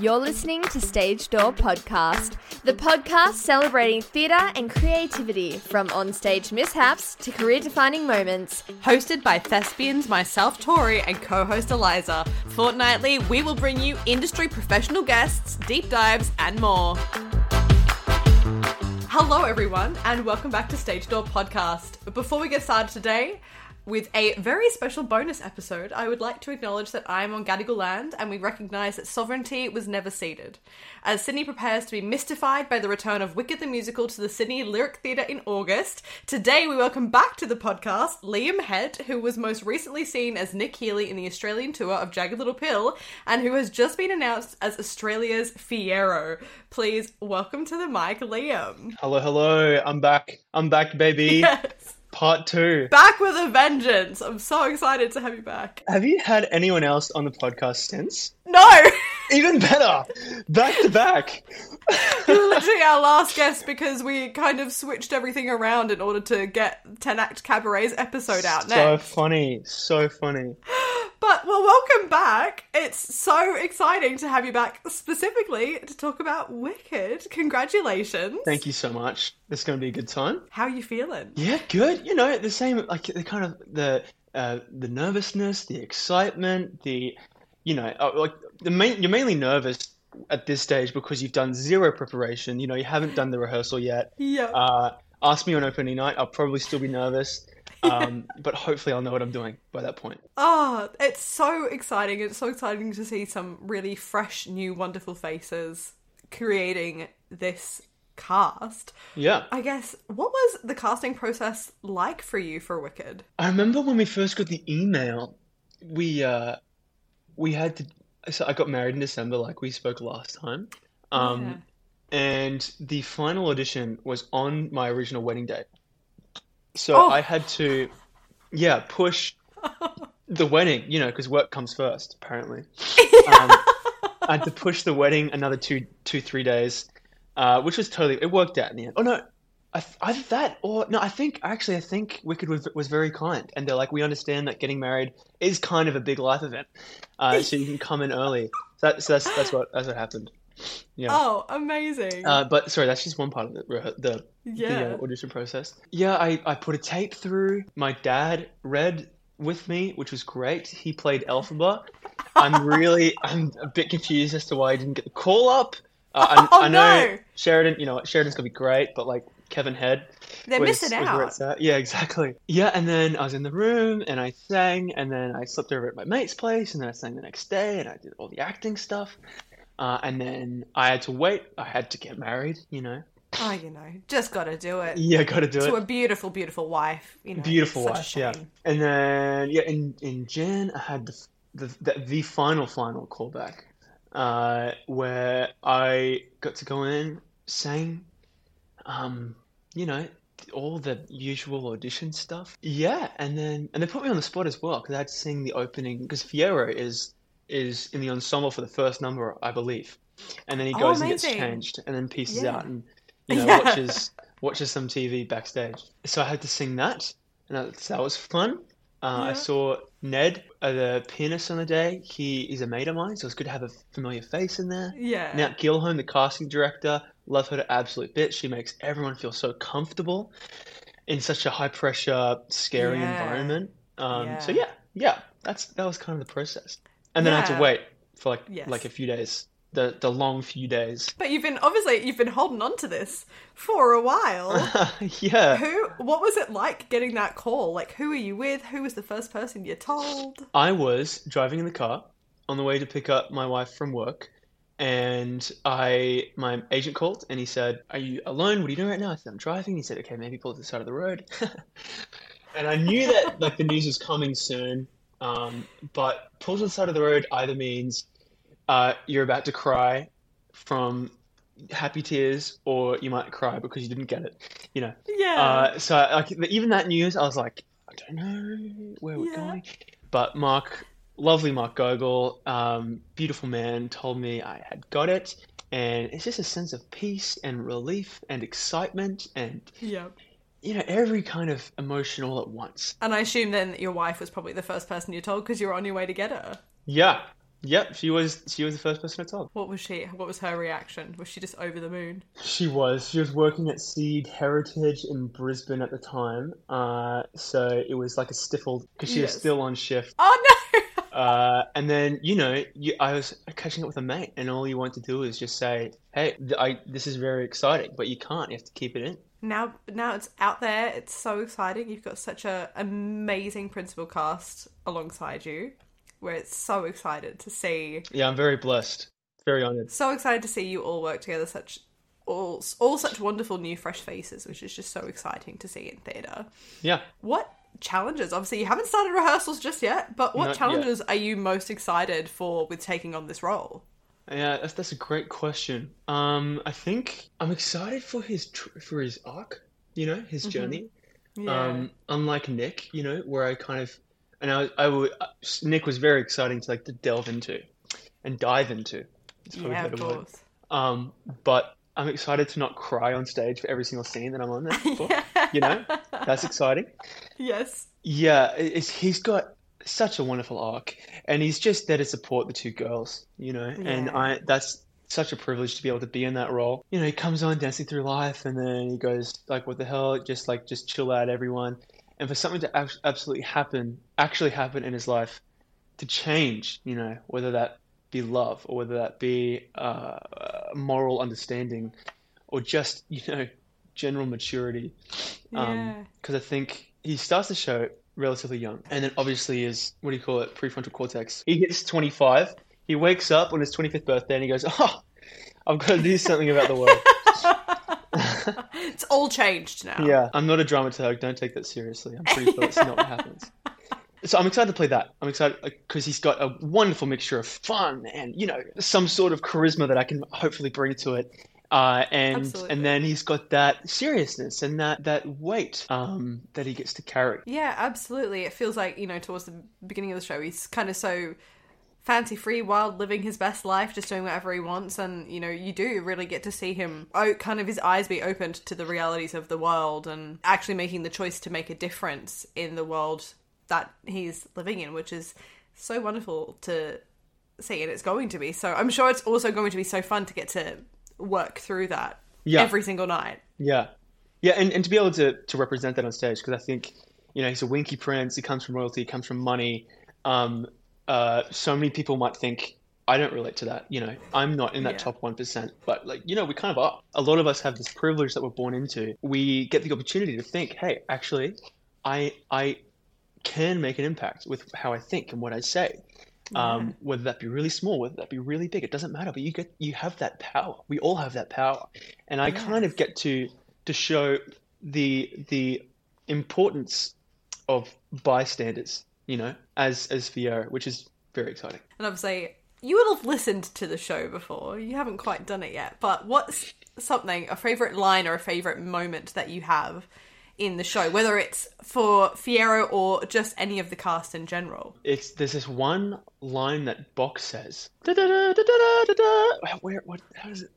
You're listening to Stage Door Podcast, the podcast celebrating theatre and creativity from onstage mishaps to career defining moments. Hosted by thespians myself, Tori, and co host Eliza. Fortnightly, we will bring you industry professional guests, deep dives, and more. Hello, everyone, and welcome back to Stage Door Podcast. Before we get started today, with a very special bonus episode, I would like to acknowledge that I am on Gadigal land and we recognise that sovereignty was never ceded. As Sydney prepares to be mystified by the return of Wicked the Musical to the Sydney Lyric Theatre in August, today we welcome back to the podcast Liam Head, who was most recently seen as Nick Healy in the Australian tour of Jagged Little Pill and who has just been announced as Australia's Fiyero. Please welcome to the mic, Liam. Hello, hello. I'm back. I'm back, baby. Yes. Part two. Back with a vengeance. I'm so excited to have you back. Have you had anyone else on the podcast since? No! Even better. Back to back. you were literally our last guest because we kind of switched everything around in order to get 10 Act Cabaret's episode out So next. funny. So funny. But, well, welcome back. It's so exciting to have you back specifically to talk about Wicked. Congratulations. Thank you so much. This is going to be a good time. How are you feeling? Yeah, good. You know, the same, like, the kind of, the, uh, the nervousness, the excitement, the, you know, uh, like, the main, you're mainly nervous at this stage because you've done zero preparation. You know, you haven't done the rehearsal yet. Yeah. Uh, ask me on opening night. I'll probably still be nervous. Um, but hopefully I'll know what I'm doing by that point. Oh, it's so exciting. It's so exciting to see some really fresh, new, wonderful faces creating this cast. Yeah. I guess, what was the casting process like for you for Wicked? I remember when we first got the email, we uh we had to so I got married in December like we spoke last time. Um and the final audition was on my original wedding day. So Oh. I had to yeah, push the wedding, you know, because work comes first, apparently. Um, I had to push the wedding another two, two, three days, uh, which was totally. It worked out in the end. Oh no, th- either that or no. I think actually, I think Wicked was, was very kind, and they're like, we understand that getting married is kind of a big life event, uh, so you can come in early. So, that, so that's that's what that's what happened. Yeah. Oh, amazing. Uh, but sorry, that's just one part of the the, Yeah. the uh, audition process. Yeah, I, I put a tape through. My dad read with me, which was great. He played Elphaba. I'm really I'm a bit confused as to why I didn't get the call up. Uh, I, Oh, I know no. Sheridan. You know Sheridan's gonna be great, but like Kevin Head. They're was- missing out. Yeah, exactly. Yeah, and then I was in the room and I sang, and then I slept over at my mate's place, and then I sang the next day, and I did all the acting stuff. Uh, and then I had to wait. I had to get married, you know. Oh, you know, just got to do it. Yeah, got to do To it. To a beautiful, beautiful wife. You know, Beautiful wife, yeah. And then yeah, in in Jan, I had the the the, the final final callback, uh, where I got to go in, sang, um, you know, all the usual audition stuff. Yeah, and then and they put me on the spot as well because I had to sing the opening because Fiyero is is in the ensemble for the first number, I believe, and then he Oh, goes and gets changed and then pieces Yeah. out and you know Yeah. watches watches some TV backstage. So I had to sing that, and that, that was fun. Uh, I saw Ned, uh, the pianist on the day. He is a mate of mine, so it's good to have a familiar face in there. Yeah. Now, Gilholm, the casting director, love her to absolute bits. She makes everyone feel so comfortable. in such a high pressure, scary Yeah. environment. Um, So Yeah. yeah, yeah, that's that was kind of the process. And then I had to wait for like Yes. like a few days, the the long few days. But you've been obviously you've been holding on to this for a while. yeah, who? What was it like getting that call? Like, who are you with? Who was the first person you told? I was driving in the car on the way to pick up my wife from work, and I my agent called and he said, "Are you alone? What are you doing right now?" I said, "I'm driving." He said, "Okay, maybe pull to the side of the road." and I knew that like the news was coming soon, um, but pull to the side of the road either means uh, you're about to cry from happy tears, or you might cry because you didn't get it. You know. Yeah. Uh, so like even that news, I was like, I don't know where we're Yeah. going. But Mark, lovely Mark Gogol, um, beautiful man, told me I had got it, and it's just a sense of peace and relief and excitement and yeah. you know every kind of emotion all at once. And I assume then that your wife was probably the first person you told because you were on your way to get her. Yeah, yep. She was she was the first person I told. What was she? What was her reaction? Was she just over the moon? She was. She was working at Seed Heritage in Brisbane at the time. Uh, so it was like a stifled because she was still on shift. Oh no! Uh, and then you know, you, I was catching up with a mate, and all you want to do is just say, "Hey, th- I, this is very exciting," but you can't. You have to keep it in. now, now it's out there. It's so exciting. You've got such a amazing principal cast alongside you. Where it's so excited to see, Yeah, I'm very blessed, very honored. so excited to see you all work together. Such all, all such wonderful new fresh faces, which is just so exciting to see in theatre. Yeah. What challenges? Obviously, you haven't started rehearsals just yet, but what Not yet. challenges are you most excited for with taking on this role? Yeah, that's that's a great question. Um, I think I'm excited for his tr- for his arc. You know, his journey. Yeah. Um, unlike Nick, you know, where I kind of and I I would uh, Nick was very exciting to like to delve into and dive into. It's probably yeah, of course. Um, but I'm excited to not cry on stage for every single scene that I'm on there. For, You know, that's exciting. Yes. Yeah, he's got such a wonderful arc, and he's just there to support the two girls. You know, and I that's such a privilege to be able to be in that role. You know, he comes on dancing through life, and then he goes like, "What the hell?" Just like just chill out, everyone. And for something to absolutely happen, actually happen in his life, to change, you know, whether that be love or whether that be uh, moral understanding, or just you know, general maturity. Yeah. Because I think he starts to show relatively young, and then obviously is what do you call it, prefrontal cortex. He hits 25. He wakes up on his 25th birthday, and he goes, "Oh, I've got to do something about the world." It's all changed now. Yeah, I'm not a dramaturg. Don't take that seriously. I'm pretty sure that's not what happens. So I'm excited to play that. I'm excited because he's got a wonderful mixture of fun and you know some sort of charisma that I can hopefully bring to it. Uh, and Absolutely. and then he's got that seriousness and that that weight um, that he gets to carry. Yeah, absolutely. It feels like, you know, towards the beginning of the show, he's kind of so fancy free, wild, living his best life, just doing whatever he wants. And, you know, you do really get to see him, oh, kind of his eyes be opened to the realities of the world and actually making the choice to make a difference in the world that he's living in, which is so wonderful to see. And it's going to be. So I'm sure it's also going to be so fun to get to work through that Yeah. every single night. Yeah, yeah, and, and to be able to to represent that on stage because I think you know he's a Winkie prince. He comes from royalty. He comes from money. Um, uh, so many people might think I don't relate to that. You know, I'm not in that Yeah. top one percent, but like you know, we kind of are. A lot of us have this privilege that we're born into. We get the opportunity to think, hey, actually, I I can make an impact with how I think and what I say. Um, whether that be really small, whether that be really big, it doesn't matter. But you get you have that power. We all have that power, and I kind of get to to show the the importance of bystanders. You know, as as Fiyero, which is very exciting. And obviously, you would have listened to the show before. You haven't quite done it yet. But what's something, a favourite line or a favourite moment that you have in the show, whether it's for Fiyero or just any of the cast in general? It's there's this one line that Box says. Where what? How does it?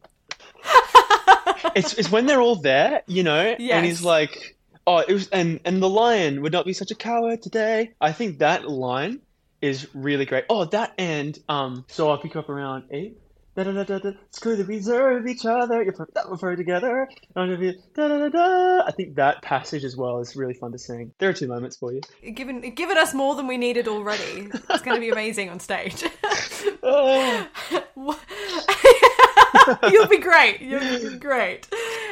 it's it's when they're all there, you know, and he's like, oh, it was, and and the lion would not be such a coward today. I think that line is really great. Oh, that and um, so I'll pick you up around eight. Da, da, da, da. Screw the reserve each other. You're perfect. That perfect together. Da, da, da, da. I think that passage as well is really fun to sing. There are two moments for you. Given given us more than we needed already. It's going to be amazing on stage. Oh, You'll be great. You'll be great.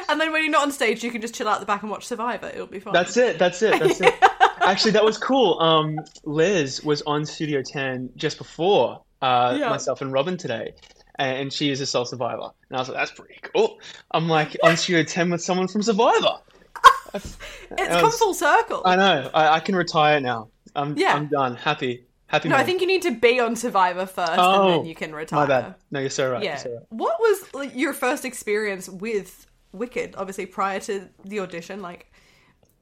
And then when you're not on stage, you can just chill out the back and watch Survivor. It'll be fun. that's it. That's it. That's it. Actually, that was cool. Um, Liz was on Studio 10 just before uh, Yeah. myself and Robyn today. And she is a sole survivor. And I was like, that's pretty cool. I'm like on Studio 10 with someone from Survivor. It's That come full circle. I know. I, I can retire now. I'm, Yeah. I'm done. Happy. Happy no, I think you need to be on Survivor first, Oh, and then you can retire. My bad. No, you're so right. Yeah. So right. What was like, your first experience with Wicked? Obviously, prior to the audition, like,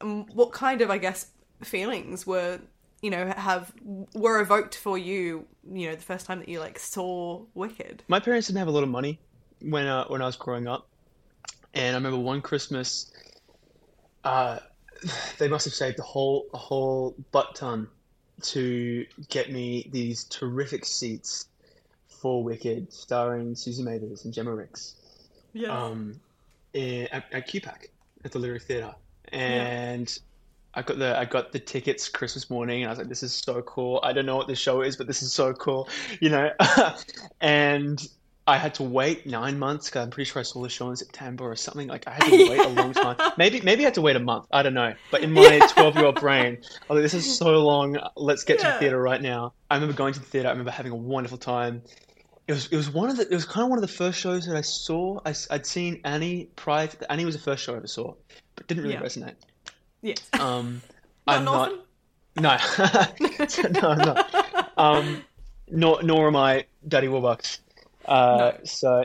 um, what kind of, I guess, feelings were you know have were evoked for you? You know, the first time that you like saw Wicked. My parents didn't have a lot of money when uh, when I was growing up, and I remember one Christmas, uh, they must have saved a whole a whole butt ton to get me these terrific seats for Wicked, starring Susan Mathers and Jemma Rix, Yeah. um, in, at, at QPAC at the Lyric Theatre, and. I got the I got the tickets Christmas morning, and I was like, "This is so cool." I don't know what the show is, but this is so cool, you know. and I had to wait nine months because I'm pretty sure I saw the show in September or something. Like I had to wait a long time. Maybe maybe I had to wait a month. I don't know. But in my 12 year old brain, I was like, "This is so long. Let's get to the theater right now." I remember going to the theater. I remember having a wonderful time. It was it was one of the it was kind of one of the first shows that I saw. I, would seen Annie prior. To, Annie was the first show I ever saw, but didn't really Yeah. resonate. yes. Um, Not I'm not. No, no, I'm not. Um, nor nor am I Daddy Warbucks. Uh, No. So,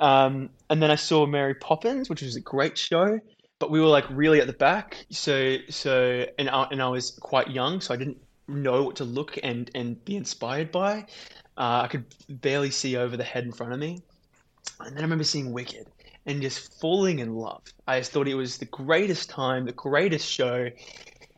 um, and then I saw Mary Poppins, which was a great show, but we were like really at the back. So so and I, and I was quite young, so I didn't know what to look and and be inspired by. Uh, I could barely see over the head in front of me. And then I remember seeing Wicked and just falling in love. I just thought it was the greatest time, the greatest show.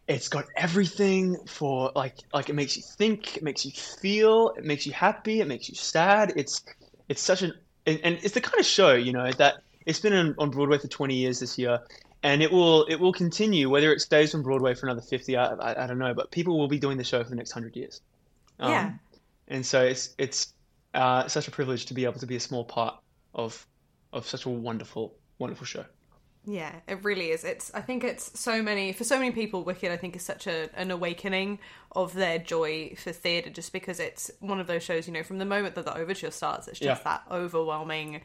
It's got everything for like like it makes you think, it makes you feel, it makes you happy, it makes you sad. It's it's such an and, and it's the kind of show you know that it's been on, on Broadway for 20 years this year, and it will it will continue whether it stays on Broadway for another 50. I, I, I don't know, but people will be doing the show for the next hundred years. Um, Yeah. and so it's it's uh, such a privilege to be able to be a small part of of such a wonderful wonderful show. Yeah, it really is. It's I think it's so many for so many people Wicked I think is such a an awakening of their joy for theatre just because it's one of those shows, you know, from the moment that the overture starts, it's just Yeah. that overwhelming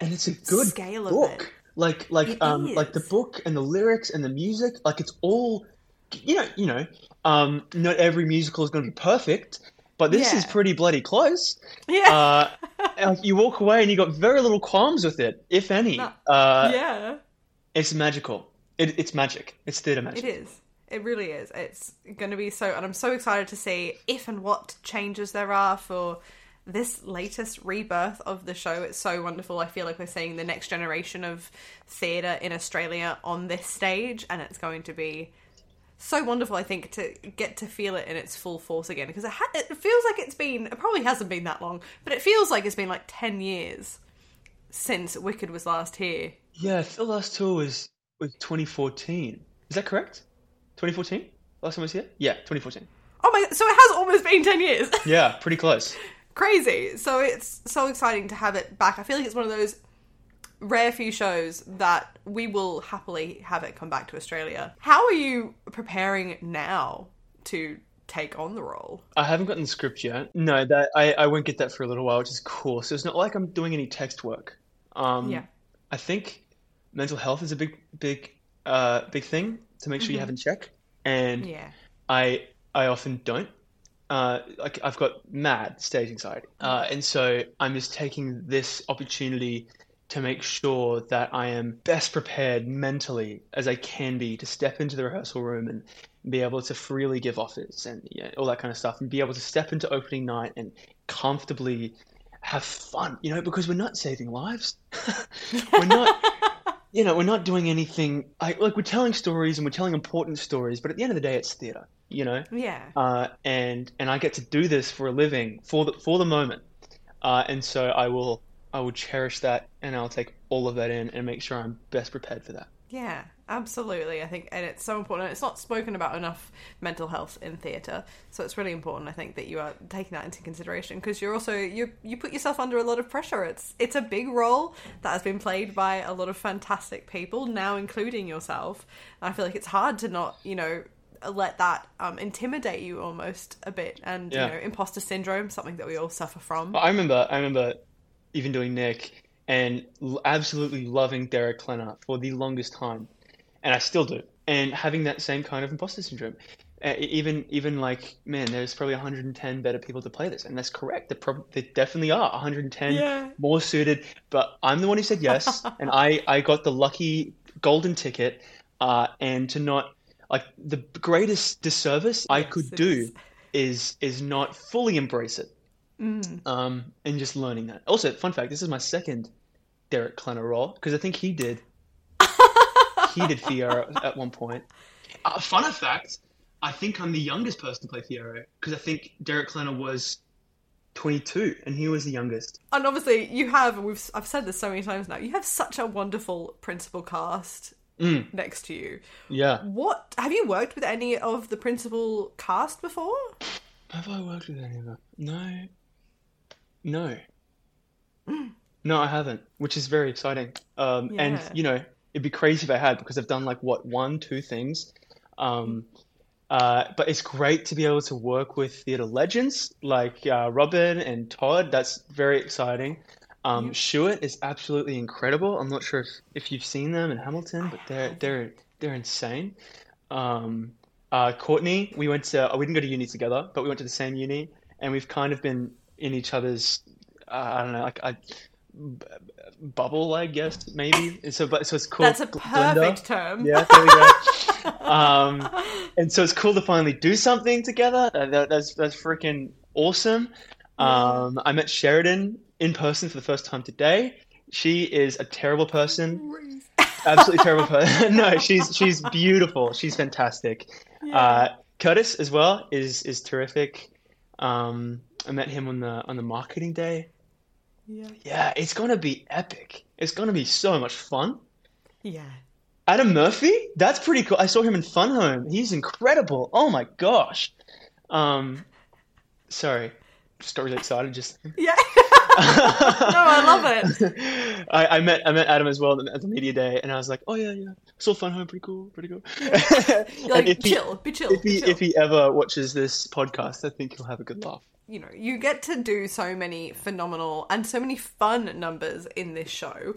and it's a good Scale of book. it. Like like It um like the book and the lyrics and the music, like it's all you know, you know, um not every musical is going to be perfect, but this is pretty bloody close. Yeah. Uh you walk away and you got very little qualms with it, if any. No. Uh yeah. It's magical. It, it's magic. It's theater magic. It is. It really is. It's going to be so, and I'm so excited to see if and what changes there are for this latest rebirth of the show. It's so wonderful. I feel like we're seeing the next generation of theatre in Australia on this stage, and it's going to be so wonderful. I think to get to feel it in its full force again because it, ha- it feels like it's been. It probably hasn't been that long, but it feels like it's been like ten years since Wicked was last here. Yeah, I think the last tour was was 2014. Is that correct? 2014? Last time I was here? Yeah, 2014. Oh my! So it has almost been ten years. Yeah, pretty close. crazy. So it's so exciting to have it back. I feel like it's one of those rare few shows that we will happily have it come back to Australia. How are you preparing now to take on the role? I haven't gotten the script yet. No, that I, I won't get that for a little while, which is cool. So it's not like I'm doing any text work. Um, Yeah. I think mental health is a big, big, uh, big thing to make sure you have in check, and Yeah. I I often don't. Uh, like I've got mad stage anxiety, uh, and so I'm just taking this opportunity to make sure that I am best prepared mentally as I can be to step into the rehearsal room and be able to freely give offers and yeah, all that kind of stuff, and be able to step into opening night and comfortably have fun. You know, because we're not saving lives. we're not. You know, we're not doing anything like, like we're telling stories and we're telling important stories, but at the end of the day, it's theatre. You know, Yeah. uh, and and I get to do this for a living for the for the moment, uh, and so I will I will cherish that and I'll take all of that in and make sure I'm best prepared for that. Yeah, absolutely. I think, and it's so important. It's not spoken about enough mental health in theatre, so it's really important. I think that you are taking that into consideration because you're also you you put yourself under a lot of pressure. It's it's a big role that has been played by a lot of fantastic people, now including yourself. I feel like it's hard to not you know let that um, intimidate you almost a bit, and Yeah. you know imposter syndrome, something that we all suffer from. I remember, I remember even doing Nick and absolutely loving Derek Klena for the longest time, and I still do. And having that same kind of imposter syndrome, uh, even even like man, there's probably 110 better people to play this, and that's correct. There, prob- there definitely are 110 Yeah. more suited, but I'm the one who said yes, and I I got the lucky golden ticket, uh, and to not like the greatest disservice I Yes, could do is. is is not fully embrace it Mm. um, and just learning that. Also, fun fact: this is my second Derek Klena role because I think he did he did Fiyero at one point. Uh, fun fact: I think I'm the youngest person to play Fiyero because I think Derek Klena was 22 and he was the youngest. And obviously, you have. We've I've said this so many times now. You have such a wonderful principal cast Mm, next to you. yeah. What have you worked with any of the principal cast before? Have I worked with any of them? No. No. No, I haven't, which is very exciting. Um, and you know, it'd be crazy if I had because I've done like what one, two things. Um, uh, but it's great to be able to work with theatre legends like uh, Robyn and Todd. That's very exciting. Um, Shuart is absolutely incredible. I'm not sure if, if you've seen them in Hamilton, but they're they're they're insane. Um, uh, Courtney, we went to we didn't go to uni together, but we went to the same uni, and we've kind of been in each other's uh, I don't know like b- bubble, I guess maybe. And so, but so it's cool. That's a perfect term. Yeah, there we go. um, and so it's cool to finally do something together. Uh, that, that's that's freaking awesome. Um, I met Sheridan in person for the first time today. She is a terrible person. Absolutely terrible person. no, she's she's beautiful. She's fantastic. Uh, Curtis as well is is terrific. Um, I met him on the on the marketing day. Yeah. Yeah, it's gonna be epic. It's gonna be so much fun. Yeah. Adam Murphy, that's pretty cool. I saw him in Fun Home. He's incredible. Oh my gosh. Um, sorry, just got really excited. Just Yeah. no, I love it. I, I met I met Adam as well at the media day, and I was like, oh yeah, yeah, saw Fun Home, pretty cool, pretty cool. Like, if he- chill, be chill, If he chill. if he ever watches this podcast, I think he'll have a good laugh. You know, you get to do so many phenomenal and so many fun numbers in this show.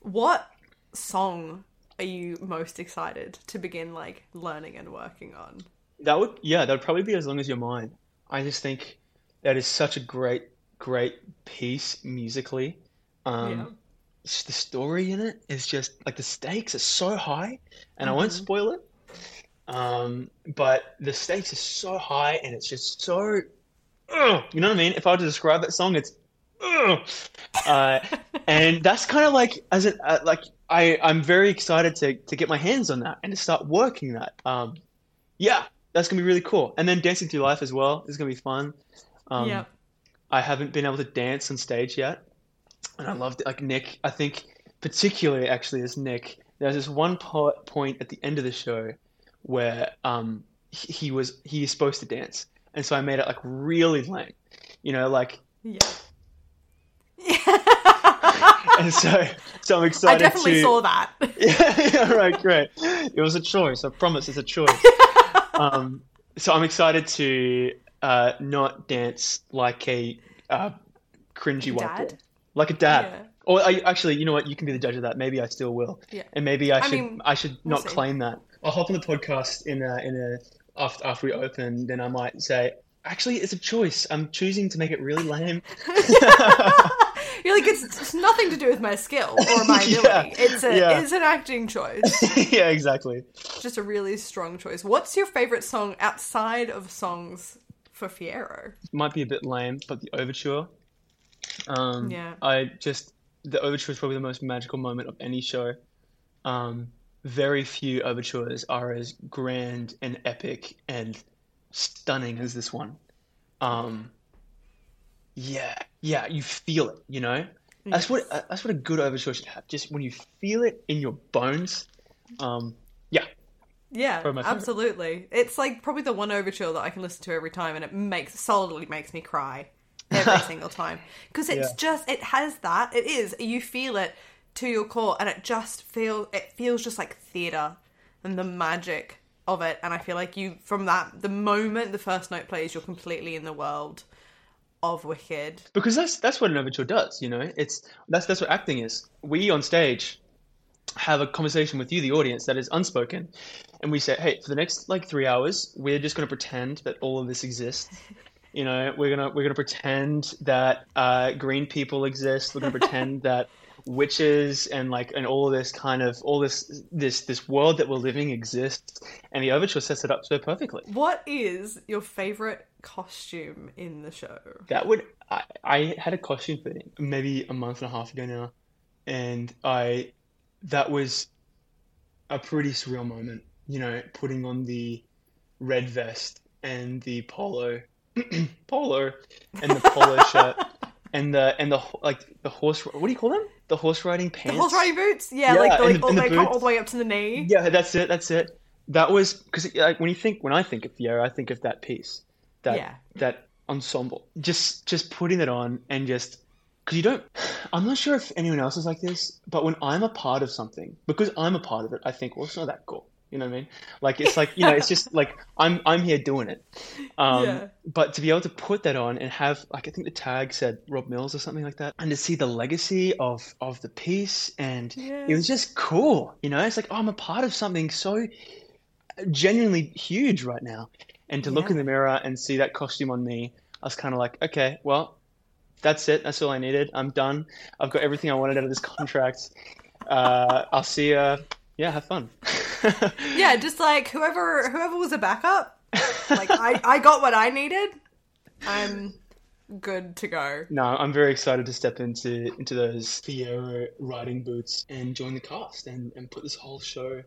What song are you most excited to begin like learning and working on? That would yeah, that would probably be as long as you're mine. I just think that is such a great great piece musically. Um, Yeah. the story in it is just like the stakes are so high, and I won't spoil it. Um, but the stakes are so high, and it's just so, ugh, you know what I mean? If I were to describe that song, it's, uh, and that's kind of like as it uh, like I I'm very excited to to get my hands on that and to start working that. Um, yeah, that's gonna be really cool. And then dancing through life as well is gonna be fun. Um, Yep. I haven't been able to dance on stage yet, and I loved it. Like Nick, I think particularly actually as Nick, there's this one po- point at the end of the show where um he, he was he is supposed to dance, and so I made it like really lame, you know, like Yeah. and so so I'm excited to. I definitely to... saw that. yeah, yeah, right, great. It was a choice. I promise, it's a choice. um, so I'm excited to uh, not dance like a uh, cringy white Dad? boy, like a dad. Yeah. Or I, actually, you know what? You can be the judge of that. Maybe I still will. Yeah. And maybe I I should. mean, I should we'll not see. claim that. I'll hop on the podcast in a in a after after we open. Then I might say, actually, it's a choice. I'm choosing to make it really lame. You're like it's, it's nothing to do with my skill or my ability. Yeah, It's a yeah. it's an acting choice. yeah, exactly. Just a really strong choice. What's your favorite song outside of songs for Fiyero? might be a bit lame, but the overture. Um, Yeah. I just the overture is probably the most magical moment of any show. Um, very few overtures are as grand and epic and stunning as this one. Um, yeah, yeah, you feel it, you know. That's what that's what a good overture should have. Just when you feel it in your bones. Um, yeah, Yeah, Probably my favorite. absolutely. It's like probably the one overture that I can listen to every time, and it makes solidly makes me cry every single time because it's Yeah. just it has that. It is you feel it to your core, and it just feel it feels just like theater and the magic of it. And I feel like you from that the moment the first note plays, you're completely in the world of Wicked. because that's that's what an overture does. You know, it's that's that's what acting is. We on stage have a conversation with you, the audience, that is unspoken, and we say, hey, for the next like three hours, we're just going to pretend that all of this exists. You know, we're gonna we're gonna pretend that uh, green people exist. We're gonna pretend that witches and like and all this kind of all this this this world that we're living exists. And the overture sets it up so perfectly. What is your favorite costume in the show? That would I, I had a costume fitting maybe a month and a half ago now, and I that was a pretty surreal moment. You know, putting on the red vest and the polo polo and the polo shirt and the and the like the horse what do you call them? The horse riding pants. The horse riding boots? Yeah, Yeah, like, the, like the- all, the they come all the way up to the knee. Yeah, that's it. That's it. That was because like when you think when I think of Fiyero, I think of that piece, that Yeah. that ensemble. Just just putting it on and just because you don't. I'm not sure if anyone else is like this, but when I'm a part of something, because I'm a part of it, I think, well, it's not that cool. You know what I mean? Like it's like you know, it's just like I'm I'm here doing it. Um, Yeah. But to be able to put that on and have like I think the tag said Rob Mills or something like that, and to see the legacy of of the piece, and it was just cool. You know, it's like oh, I'm a part of something so genuinely huge right now. And to look in the mirror and see that costume on me, I was kind of like, okay, well, that's it. That's all I needed. I'm done. I've got everything I wanted out of this contract. Uh, I'll see you. Yeah, have fun. Yeah, just like whoever whoever was a backup, like I, I got what I needed. I'm good to go. No, I'm very excited to step into into those Fiyero riding boots and join the cast and, and put this whole show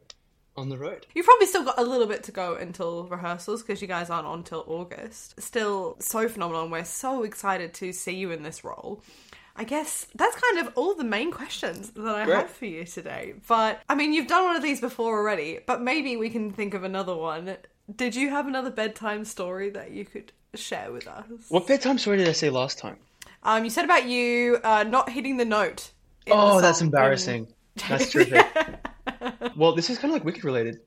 on the road. You've probably still got a little bit to go until rehearsals because you guys aren't on till August. Still so phenomenal, and we're so excited to see you in this role. I guess that's kind of all the main questions that I Great. have for you today. But I mean, you've done one of these before already, but maybe we can think of another one. Did you have another bedtime story that you could share with us? What bedtime story did I say last time? Um, you said about you uh, not hitting the note. in the Oh, that's embarrassing. That's terrific. well, this is kind of like Wicked related.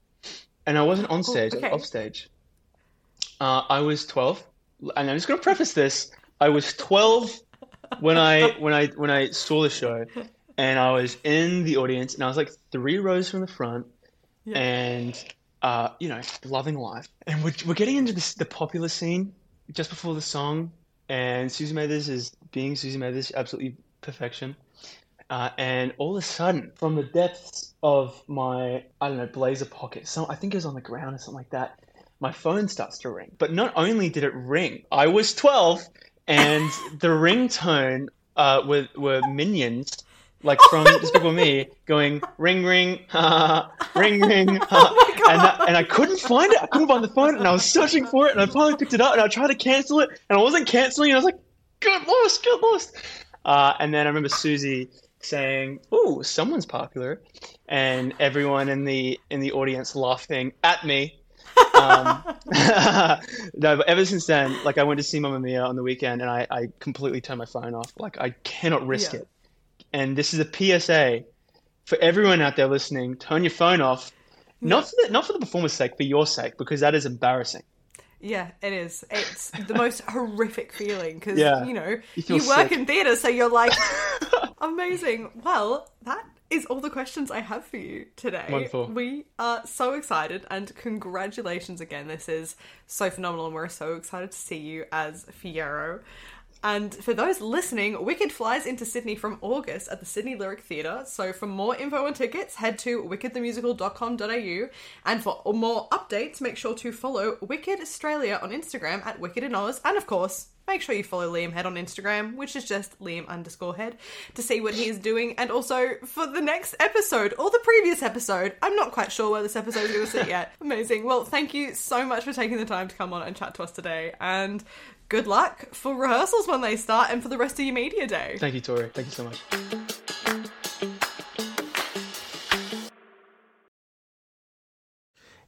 And I wasn't on stage, I okay. was off stage. Uh, I was 12, and I'm just going to preface this. I was 12 when I when I when I saw the show, and I was in the audience, and I was like three rows from the front, and uh, you know, loving life. And we're, we're getting into this, the popular scene just before the song, and Suzie Mathers is being Suzie Mathers, absolutely perfection. Uh, and all of a sudden, from the depths of my, I don't know, blazer pocket, so I think it was on the ground or something like that, my phone starts to ring. But not only did it ring, I was 12, and the ringtone uh, were, were minions, like from Despicable Me, going ring, ring, ha, ring, ring, ha. and, I, and I couldn't find it. I couldn't find the phone, and I was searching for it, and I finally picked it up, and I tried to cancel it, and I wasn't canceling, and I was like, get lost, get lost. Uh, and then I remember Suzie saying, "Oh, someone's popular," and everyone in the in the audience laughing at me. Um, no, but ever since then, like I went to see Mamma Mia on the weekend, and I, I completely turned my phone off. Like I cannot risk Yeah. it. And this is a PSA for everyone out there listening: turn your phone off. Not for the, not for the performer's sake, for your sake, because that is embarrassing. Yeah, it is. It's the most horrific feeling because Yeah. you know You you, work sick. in theatre, so you're like, amazing. Well, that is all the questions I have for you today. Wonderful. We are so excited, and congratulations again. This is so phenomenal, and we're so excited to see you as Fiyero. And for those listening, Wicked flies into Sydney from August at the Sydney Lyric Theatre. So for more info and tickets, head to wickedthemusical.com.au. And for more updates, make sure to follow Wicked Australia on Instagram at Wicked in Oz. And of course, make sure you follow Liam Head on Instagram, which is just Liam underscore head, to see what he is doing. And also for the next episode or the previous episode, I'm not quite sure where this episode is going to sit yet. Amazing. Well, thank you so much for taking the time to come on and chat to us today. And good luck for rehearsals when they start and for the rest of your media day. Thank you, Tori. Thank you so much.